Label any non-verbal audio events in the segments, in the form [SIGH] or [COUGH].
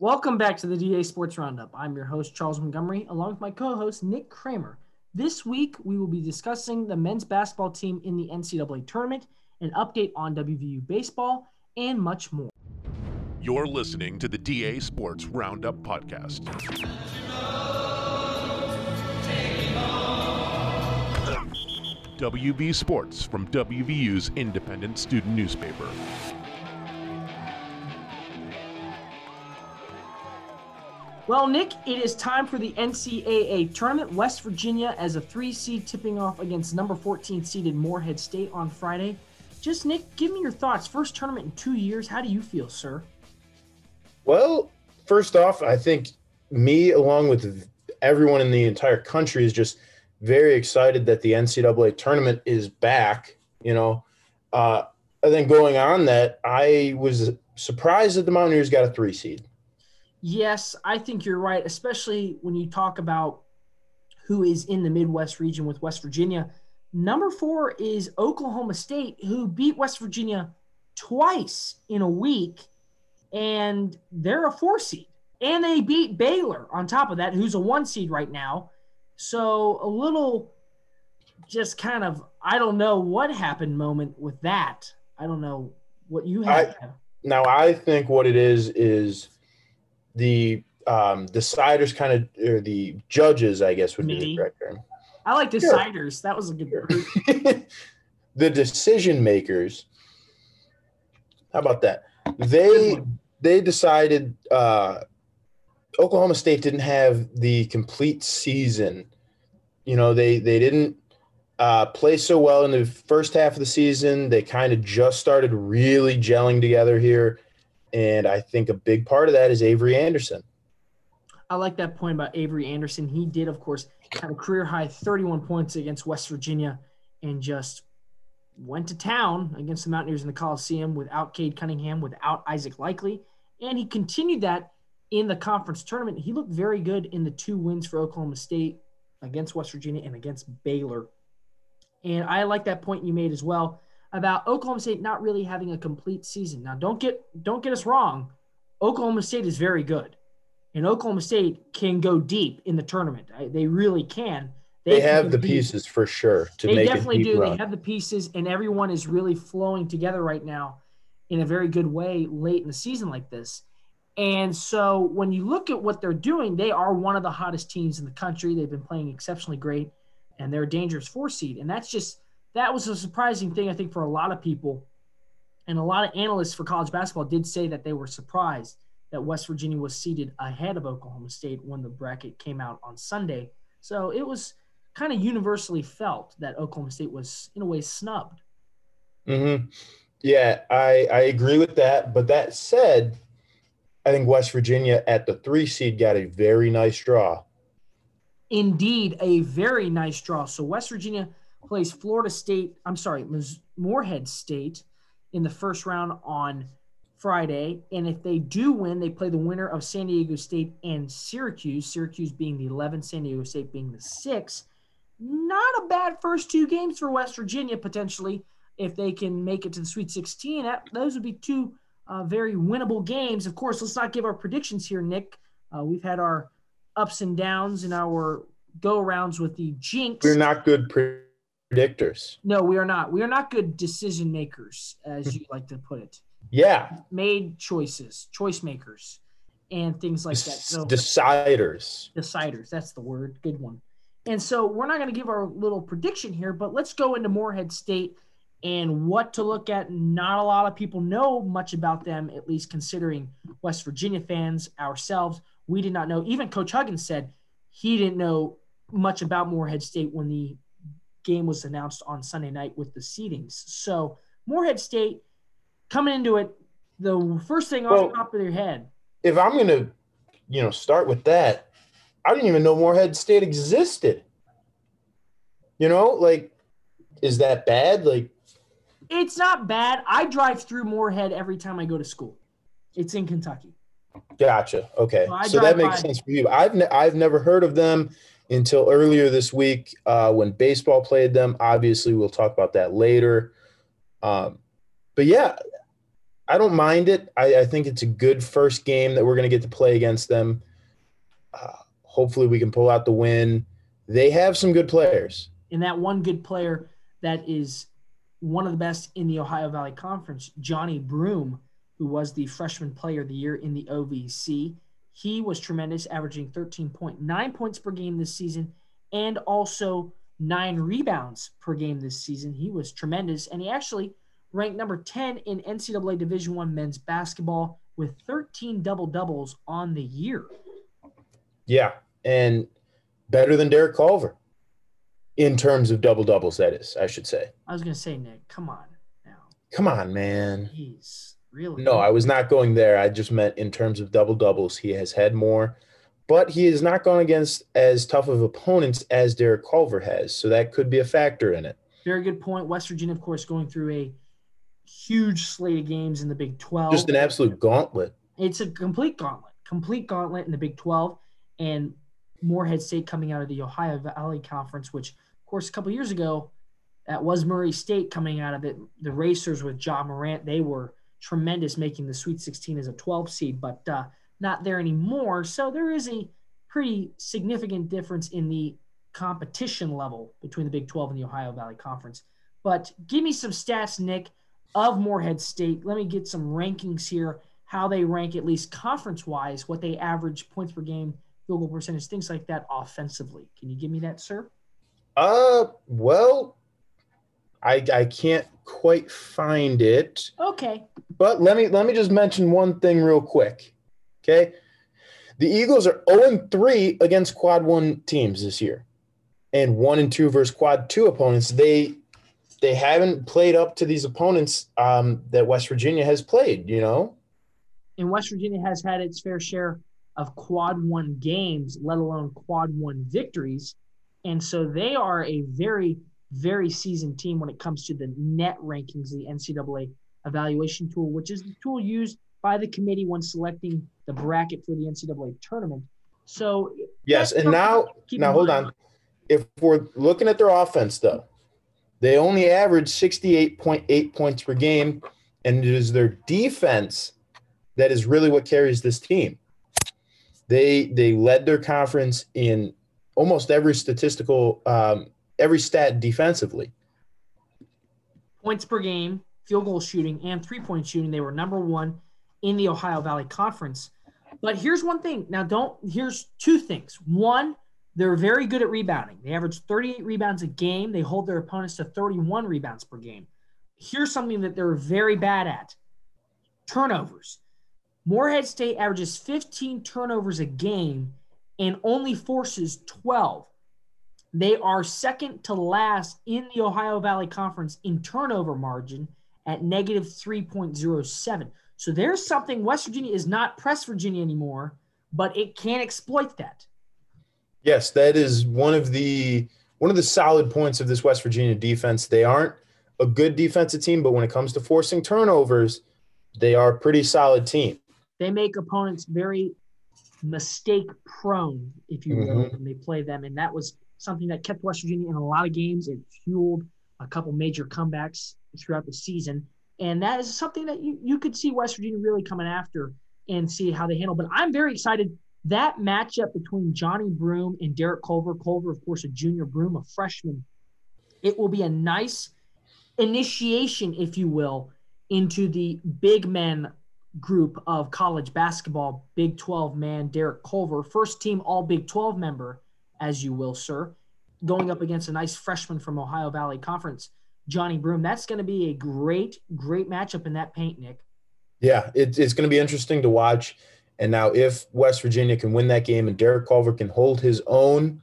Welcome back to the DA Sports Roundup. I'm your host, Charles Montgomery, along with my co host, Nick Kremer. This week, we will be discussing the men's basketball team in the NCAA tournament, an update on WVU baseball, and much more. You're listening to the DA Sports Roundup podcast. WV Sports from WVU's independent student newspaper. Well, Nick, it is time for the NCAA tournament. West Virginia as a three seed tipping off against number 14 seeded Morehead State on Friday. Just, Nick, give me your thoughts. First tournament in two years. How do you feel, sir? Well, first off, I think me, along with everyone in the entire country, is just very excited that the NCAA tournament is back. You know, uh, and then going on that, I was surprised that the Mountaineers got a three seed. Yes, I think you're right, especially when you talk about who is in the Midwest region with West Virginia. Number four is Oklahoma State, who beat West Virginia twice in a week, and they're a four seed. And they beat Baylor on top of that, who's a one seed right now. So a little just kind of, I don't know what happened moment with that. I don't know what you have. I, now, I think what it is is the um, deciders kind of or the judges, I guess would be the correct term. I like deciders. Sure. That was a good word. [LAUGHS] the decision makers. How about that? They they decided uh, Oklahoma State didn't have the complete season. You know, they they didn't uh, play so well in the first half of the season. They kind of just started really gelling together here and I think a big part of that is Avery Anderson. I like that point about Avery Anderson. He did, of course, have a career high 31 points against West Virginia and just went to town against the Mountaineers in the Coliseum without Cade Cunningham, without Isaac Likekele. And he continued that in the conference tournament. He looked very good in the two wins for Oklahoma State against West Virginia and against Baylor. And I like that point you made as well about Oklahoma State not really having a complete season. Now, don't get don't get us wrong. Oklahoma State is very good, and Oklahoma State can go deep in the tournament. They really can. They, they have the deep. pieces for sure to they make definitely do. Run. They have the pieces, and everyone is really flowing together right now in a very good way late in the season like this. And so when you look at what they're doing, they are one of the hottest teams in the country. They've been playing exceptionally great, and they're a dangerous four seed. And that's just that was a surprising thing, I think, for a lot of people. And a lot of analysts for college basketball did say that they were surprised that West Virginia was seated ahead of Oklahoma State when the bracket came out on Sunday. So it was kind of universally felt that Oklahoma State was, in a way, snubbed. Mm-hmm. Yeah, I, I agree with that. But that said, I think West Virginia at the three seed got a very nice draw. Indeed, a very nice draw. So West Virginia – plays Florida State, I'm sorry, Morehead State in the first round on Friday. And if they do win, they play the winner of San Diego State and Syracuse, Syracuse being the 11, San Diego State being the 6. Not a bad first two games for West Virginia, potentially, if they can make it to the Sweet 16. That, those would be two uh, very winnable games. Of course, let's not give our predictions here, Nick. Uh, we've had our ups and downs in our go arounds with the jinx. We're not good pre- predictors. No, we are not. We are not good decision makers, as you like to put it. Yeah. Made choices, choice makers, and things like that. So deciders. Deciders. That's the word. Good one. And so we're not going to give our little prediction here, but let's go into Morehead State and what to look at. Not a lot of people know much about them, at least considering West Virginia fans ourselves. We did not know. Even Coach Huggins said he didn't know much about Morehead State when the game was announced on Sunday night with the seedings. So Morehead State coming into it, the first thing off the top of their head. If I'm going to, you know, start with that, I didn't even know Morehead State existed. You know, like, is that bad? Like, it's not bad. I drive through Morehead every time I go to school. It's in Kentucky. Gotcha. Okay, so, so that makes by. sense for you. I've ne- I've never heard of them until earlier this week uh, when baseball played them. Obviously, we'll talk about that later. Um, but yeah, I don't mind it. I, I think it's a good first game that we're going to get to play against them. Uh, hopefully, we can pull out the win. They have some good players. And that one good player that is one of the best in the Ohio Valley Conference, Johni Broome, who was the freshman player of the year in the OVC. He was tremendous, averaging 13.9 points per game this season and also nine rebounds per game this season. He was tremendous, and he actually ranked number 10 in NCAA Division One men's basketball with 13 double doubles on the year. Yeah, and better than Derek Culver in terms of double doubles. That is, I should say. I was gonna say, Nick, come on now. Come on, man. He's really. No, I was not going there. I just meant in terms of double doubles. He has had more, but he has not gone against as tough of opponents as Derek Culver has. So that could be a factor in it. Very good point. West Virginia, of course, going through a huge slate of games in the Big 12. Just an absolute gauntlet. It's a complete gauntlet, complete gauntlet in the Big 12. And Morehead State coming out of the Ohio Valley Conference, which, of course, a couple years ago, that was Murray State coming out of it. The Racers with John Morant, they were tremendous, making the Sweet 16 as a 12 seed, but uh, not there anymore. So there is a pretty significant difference in the competition level between the Big 12 and the Ohio Valley Conference. But give me some stats, Nick, of Morehead State. Let me get some rankings here, how they rank, at least conference wise, what they average points per game, field goal percentage, things like that offensively. Can you give me that, sir? Uh, well, I I can't quite find it. Okay. But let me let me just mention one thing real quick. Okay. The Eagles are 0 3 against quad one teams this year. And one and two versus quad two opponents. They they haven't played up to these opponents um, that West Virginia has played, you know? And West Virginia has had its fair share of quad one games, let alone quad one victories. And so they are a very, very seasoned team when it comes to the net rankings, the NCAA evaluation tool, which is the tool used by the committee when selecting the bracket for the NCAA tournament. So yes, and now now hold on. If we're looking at their offense though, they only average 68.8 points per game, and it is their defense that is really what carries this team. They they led their conference in almost every statistical um, every stat defensively. Points per game, field goal shooting, and three point shooting. They were number one in the Ohio Valley Conference. But here's one thing. Now, don't, here's two things. One, they're very good at rebounding. They average 38 rebounds a game. They hold their opponents to 31 rebounds per game. Here's something that they're very bad at turnovers. Morehead State averages 15 turnovers a game and only forces 12. They are second to last in the Ohio Valley Conference in turnover margin at negative 3.07. So there's something West Virginia is not press Virginia anymore, but it can exploit that. Yes, that is one of the one of the solid points of this West Virginia defense. They aren't a good defensive team, but when it comes to forcing turnovers, they are a pretty solid team. They make opponents very mistake prone, if you will, mm-hmm. when they play them. And that was something that kept West Virginia in a lot of games. It fueled a couple major comebacks throughout the season. And that is something that you, you could see West Virginia really coming after and see how they handle. But I'm very excited. That matchup between Johni Broome and Derek Culver, Culver, of course, a junior, Broome, a freshman, it will be a nice initiation, if you will, into the big men group of college basketball, Big 12 man Derek Culver, first team All Big 12 member, as you will, sir, going up against a nice freshman from Ohio Valley Conference Johni Broome. That's going to be a great, great matchup in that paint, Nick. Yeah, it, it's going to be interesting to watch. And now, if West Virginia can win that game and Derek Culver can hold his own,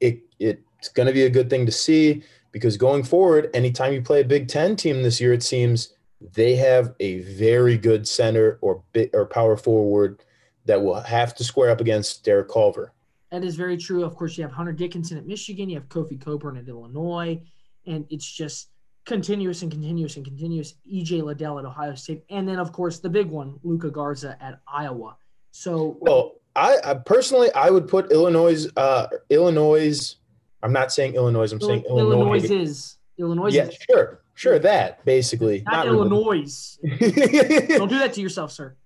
it it's going to be a good thing to see because going forward, anytime you play a Big Ten team this year, it seems they have a very good center or or power forward that will have to square up against Derek Culver. That is very true. Of course, you have Hunter Dickinson at Michigan, you have Kofi Cockburn at Illinois, and it's just continuous and continuous and continuous. EJ Liddell at Ohio State, and then of course the big one, Luka Garza at Iowa. So, well, I, I personally I would put Illinois. Uh, Illinois. I'm not saying Illinois. I'm saying Illinois. Illinois is Illinois. Yeah, is. sure. Sure, that basically. Not, Not Illinois. [LAUGHS] Don't do that to yourself, sir.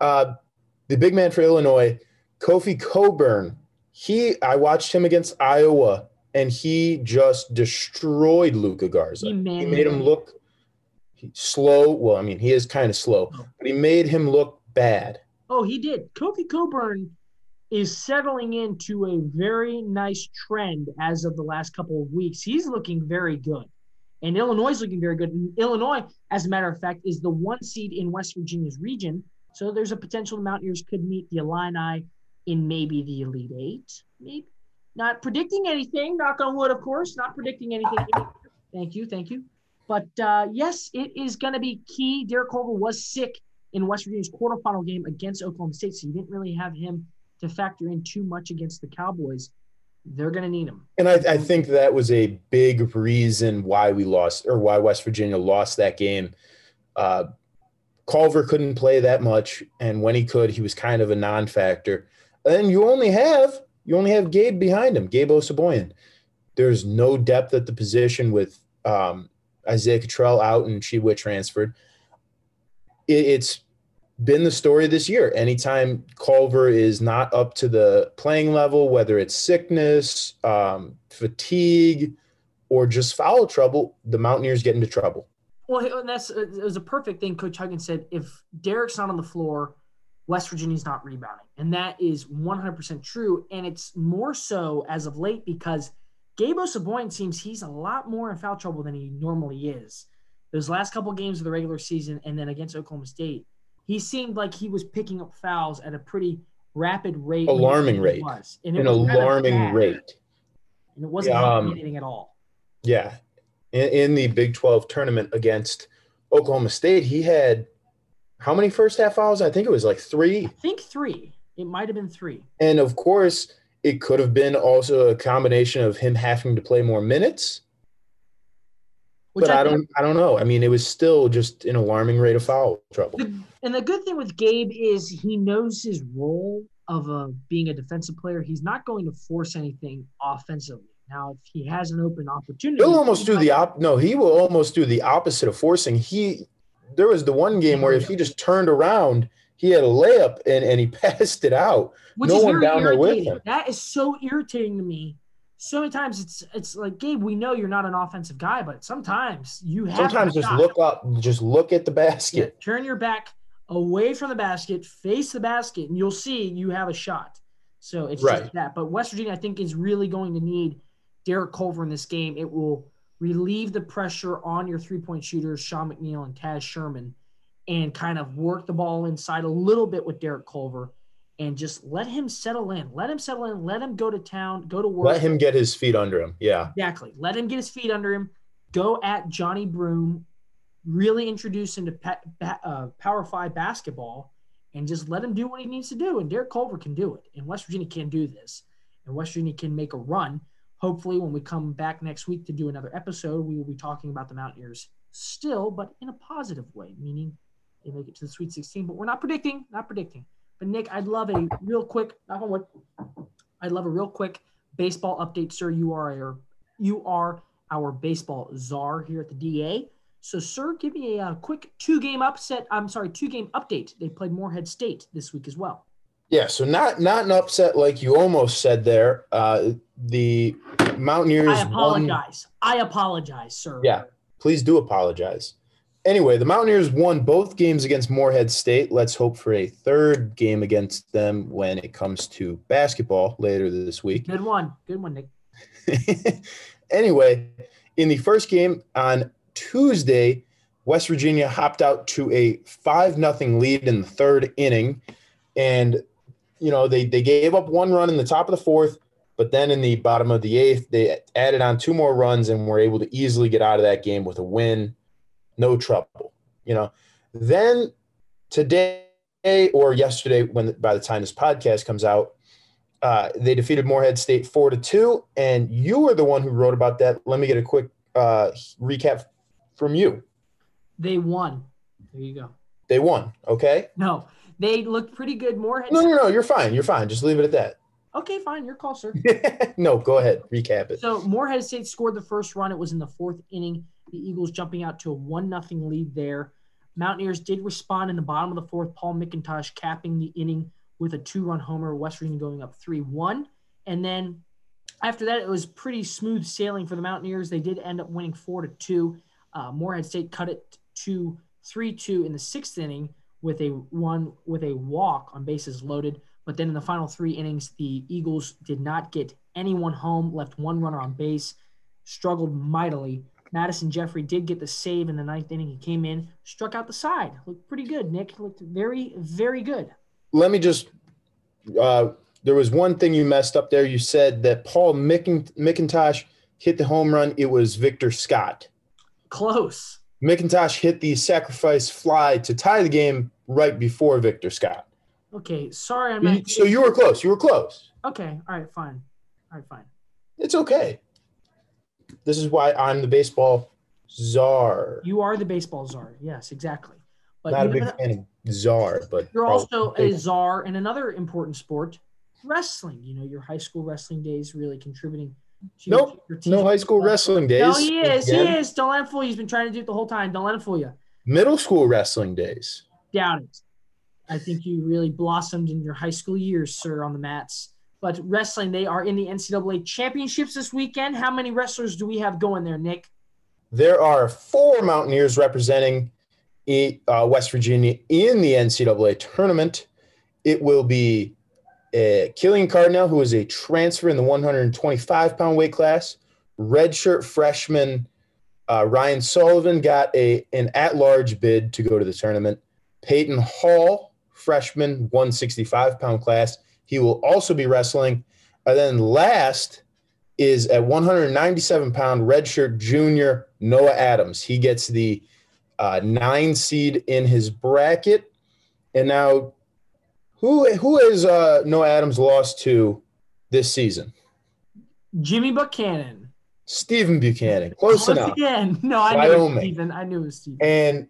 uh, the big man for Illinois, Kofi Cockburn. He, I watched him against Iowa, and he just destroyed Luka Garza. He He made, him look slow. Well, I mean, he is kind of slow, Oh. but he made him look bad. Oh, he did. Kofi Cockburn is settling into a very nice trend as of the last couple of weeks. He's looking very good. And Illinois is looking very good. And Illinois, as a matter of fact, is the one seed in West Virginia's region. So there's a potential the Mountaineers could meet the Illini in maybe the Elite Eight. Maybe. Not predicting anything, knock on wood, of course, not predicting anything. Thank you, thank you. But uh, yes, it is going to be key. Derek Culver was sick in West Virginia's quarterfinal game against Oklahoma State, so you didn't really have him to factor in too much against the Cowboys. They're going to need him. And I, I think that was a big reason why we lost or why West Virginia lost that game. Uh, Culver couldn't play that much, and when he could, he was kind of a non-factor. And you only have you only have Gabe behind him, Gabe Osabuohien. There's no depth at the position with um, Isaiah Cottrell out and Tshiebwe transferred. It, it's been the story this year. Anytime Culver is not up to the playing level, whether it's sickness, um, fatigue, or just foul trouble, the Mountaineers get into trouble. Well, and that's it was a perfect thing. Coach Huggins said if Derek's not on the floor, West Virginia's not rebounding, and that is 100% true. And it's more so as of late because Gabe Osabuohien seems he's a lot more in foul trouble than he normally is. Those last couple games of the regular season, and then against Oklahoma State, he seemed like he was picking up fouls at a pretty rapid rate. Alarming rate. was. And it An was kind of alarming rate. and it wasn't um, anything at all. Yeah. In, in the Big 12 tournament against Oklahoma State, he had how many first half fouls? I think it was like three. I think three. It might have been three. And of course, it could have been also a combination of him having to play more minutes. Which but I, think- don't I don't know. I mean, it was still just an alarming rate of foul trouble. And the good thing with Gabe is he knows his role of a, being a defensive player. He's not going to force anything offensively. Now, if he has an open opportunity, He'll almost do the op. No, he will almost do the opposite of forcing. He there was the one game where if he just turned around, he had a layup and, and he [LAUGHS] passed it out. which no is one down there with him. That is so irritating to me. So many times it's it's like Gabe, we know you're not an offensive guy, but sometimes you have to Sometimes just shot. look up, just look at the Yeah, basket. turn your back away from the basket, face the basket, and you'll see you have a shot. So it's Right. just that. But West Virginia, I think, is really going to need Derek Culver in this game. It will relieve the pressure on your three point shooters, Sean McNeil and Taz Sherman, and kind of work the ball inside a little bit with Derek Culver and just let him settle in. Let him settle in. Let him go to town, go to work. Let him get his feet under him. Yeah. Exactly. Let him get his feet under him. Go at Johni Broome. Really introduce him to pa- ba- uh, Power Five basketball, and just let him do what he needs to do. And Derek Culver can do it. And West Virginia can do this. And West Virginia can make a run. Hopefully, when we come back next week to do another episode, we will be talking about the Mountaineers still, but in a positive way, meaning they make it to the Sweet 16. But we're not predicting, not predicting. But Nick, I'd love a real quick, knock on wood, I'd love a real quick baseball update, sir. You are our, you are our baseball czar here at the DA. So, sir, give me a, uh quick two-game upset. I'm sorry, two-game update. They played Morehead State this week as well. Yeah. So not not an upset like you almost said there. Uh, the Mountaineers. I won- apologize. I apologize, sir. Yeah. Please do apologize. Anyway, the Mountaineers won both games against Morehead State. Let's hope for a third game against them when it comes to basketball later this week. Good one. Good one, Nick. [LAUGHS] anyway, in the first game on Tuesday, West Virginia hopped out to a 5 nothing lead in the third inning. And, you know, they, they gave up one run in the top of the fourth, but then in the bottom of the eighth, they added on two more runs and were able to easily get out of that game with a win. No trouble. You know, then today or yesterday, when by the time this podcast comes out, uh, they defeated Morehead State four to two, and you were the one who wrote about that. Let me get a quick uh, recap from you. They won. There you go. They won. Okay. No, they looked pretty good. Morehead. No, no, no. You're fine. You're fine. Just leave it at that. Okay, fine. Your call, sir. [LAUGHS] no, go ahead. Recap it. So Morehead State scored the first run. It was in the fourth inning The Eagles jumping out to a 1 0 lead there. Mountaineers did respond in the bottom of the fourth. Paul McIntosh capping the inning with a two run homer. West Virginia going up 3 1. And then after that, it was pretty smooth sailing for the Mountaineers. They did end up winning 4 to 2. Uh, Morehead State cut it to 3 2 in the sixth inning with a one with a walk on bases loaded. But then in the final three innings, the Eagles did not get anyone home, left one runner on base, struggled mightily. Madison Jeffrey did get the save in the ninth inning. He came in, struck out the side. Looked pretty good, Nick. Looked very, very good. Let me just. Uh, there was one thing you messed up there. You said that Paul McIntosh hit the home run. It was Victor Scott. Close. McIntosh hit the sacrifice fly to tie the game right before Victor Scott. Okay, sorry. I'm not- So you were close. You were close. okay. All right, fine. All right, fine. It's okay. This is why I'm the baseball czar. You are the baseball czar. Yes, exactly. But Not a big fan of czar, but you're also a czar in another important sport, wrestling. You know, your high school wrestling days really contributing. To Nope, your no high school wrestling days. No, he is. Again, He is. Don't let him fool you. He's been trying to do it the whole time. Don't let him fool you. Middle school wrestling days. Doubt it. I think you really blossomed in your high school years, sir, on the mats. But wrestling, they are in the NCAA championships this weekend. How many wrestlers do we have going there, Nick? There are four Mountaineers representing uh, West Virginia in the NCAA tournament. It will be uh, Killian Cardinale, who is a transfer in the 125 pound weight class. Redshirt freshman uh, Ryan Sullivan got a an at large bid to go to the tournament. Peyton Hall, freshman 165 pound class, he will also be wrestling. And then last is at 197 pound redshirt junior Noah Adams. He gets the uh, nine seed in his bracket. And now, who who has uh, Noah Adams lost to this season? Jimmy Buchanan. Stephen Buchanan. Close enough. again. [LAUGHS] No, I knew it was Stephen. I knew it was Stephen. and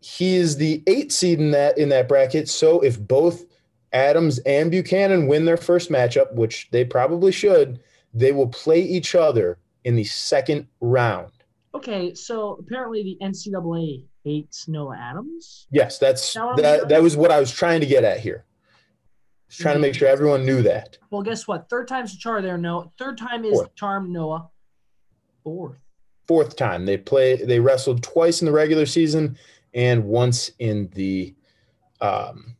he is the eight seed in that in that bracket. So if both Adams and Buchanan win their first matchup, which they probably should, they will play each other in the second round. Okay, so apparently the NCAA hates Noah Adams. Yes, that's I'm- that. That was what I was trying to get at here. Just trying to make sure everyone knew that. Well, guess what? Third time's the charm there, Noah. Third time is Fourth. charm, Noah. Fourth. Fourth time they play. They wrestled twice in the regular season and once in the um,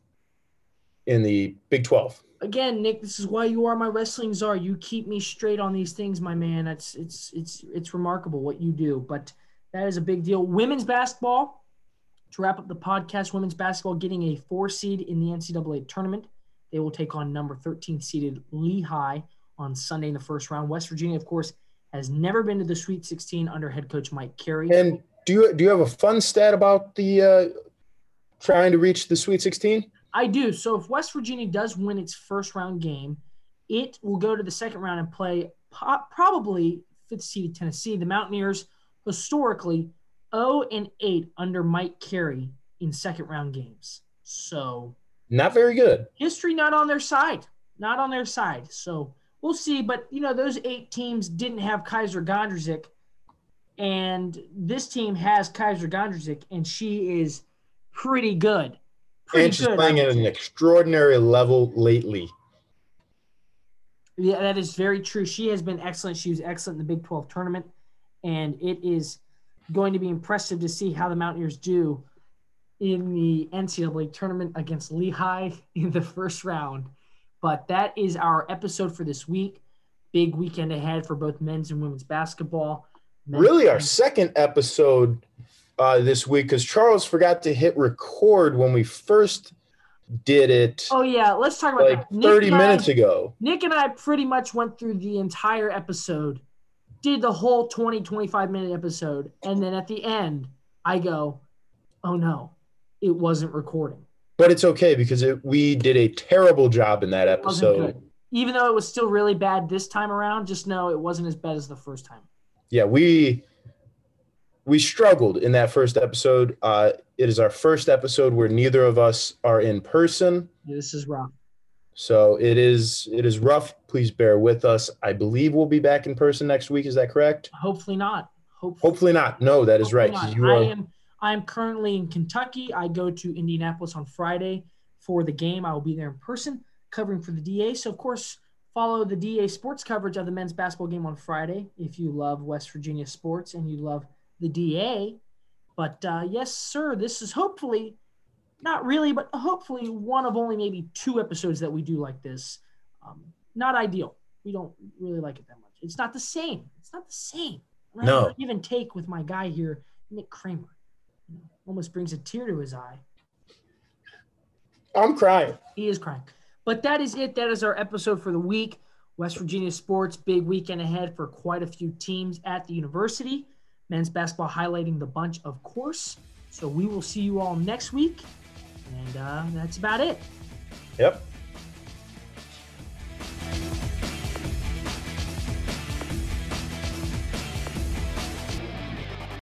in the Big Twelve. Again, Nick, this is why you are my wrestling czar. You keep me straight on these things, my man. It's it's it's it's remarkable what you do, but that is a big deal. Women's basketball. To wrap up the podcast, women's basketball getting a four seed in the NCAA tournament. They will take on number 13 seeded Lehigh on Sunday in the first round. West Virginia, of course, has never been to the Sweet 16 under head coach Mike Carey. And do you do you have a fun stat about the uh, trying to reach the Sweet Sixteen? I do. So if West Virginia does win its first round game, it will go to the second round and play probably fifth seeded Tennessee. The Mountaineers historically 0 and 8 under Mike Carey in second round games. So Not very good. history not on their side, not on their side. So we'll see. But you know, those eight teams didn't have Kysre Gondrezick, and this team has Kysre Gondrezick, and she is pretty good. Pretty and she's good, playing at an extraordinary level lately. Yeah, that is very true. She has been excellent. She was excellent in the Big 12 tournament, and it is going to be impressive to see how the Mountaineers do in the NCAA tournament against Lehigh [LAUGHS] in the first round. But that is our episode for this week. Big weekend ahead for both men's and women's basketball. Men's- Really, our second episode uh, this week because Charles forgot to hit record when we first did it Oh yeah, let's talk about like that. Nick 30 and I- minutes ago. Nick and I pretty much went through the entire episode, did the whole 20, 25 minute episode. And then at the end, I go, oh no, it wasn't recording. But it's okay because it, we did a terrible job in that episode. Even though it was still really bad this time around, just know it wasn't as bad as the first time. Yeah, we we struggled in that first episode. Uh, it is our first episode where neither of us are in person. Yeah, this is rough. So it is it is rough. Please bear with us. I believe we'll be back in person next week. Is that correct? Hopefully not. Hopefully, Hopefully not. No, that is right. not. You I am I am currently in Kentucky. I go to Indianapolis on Friday for the game. I will be there in person covering for the DA. So of course, follow the DA sports coverage of the men's basketball game on Friday if you love West Virginia sports and you love the DA. But uh, yes, sir, this is hopefully not really, but hopefully one of only maybe two episodes that we do like this. Um, not ideal. We don't really like it that much. It's not the same. It's not the same. I No. have a Give and take with my guy here, Nick Kremer. Almost brings a tear to his eye. I'm crying. He is crying. But that is it. That is our episode for the week. West Virginia sports, big weekend ahead for quite a few teams at the university. Men's basketball highlighting the bunch, of course. So we will see you all next week. And uh, that's about it. Yep.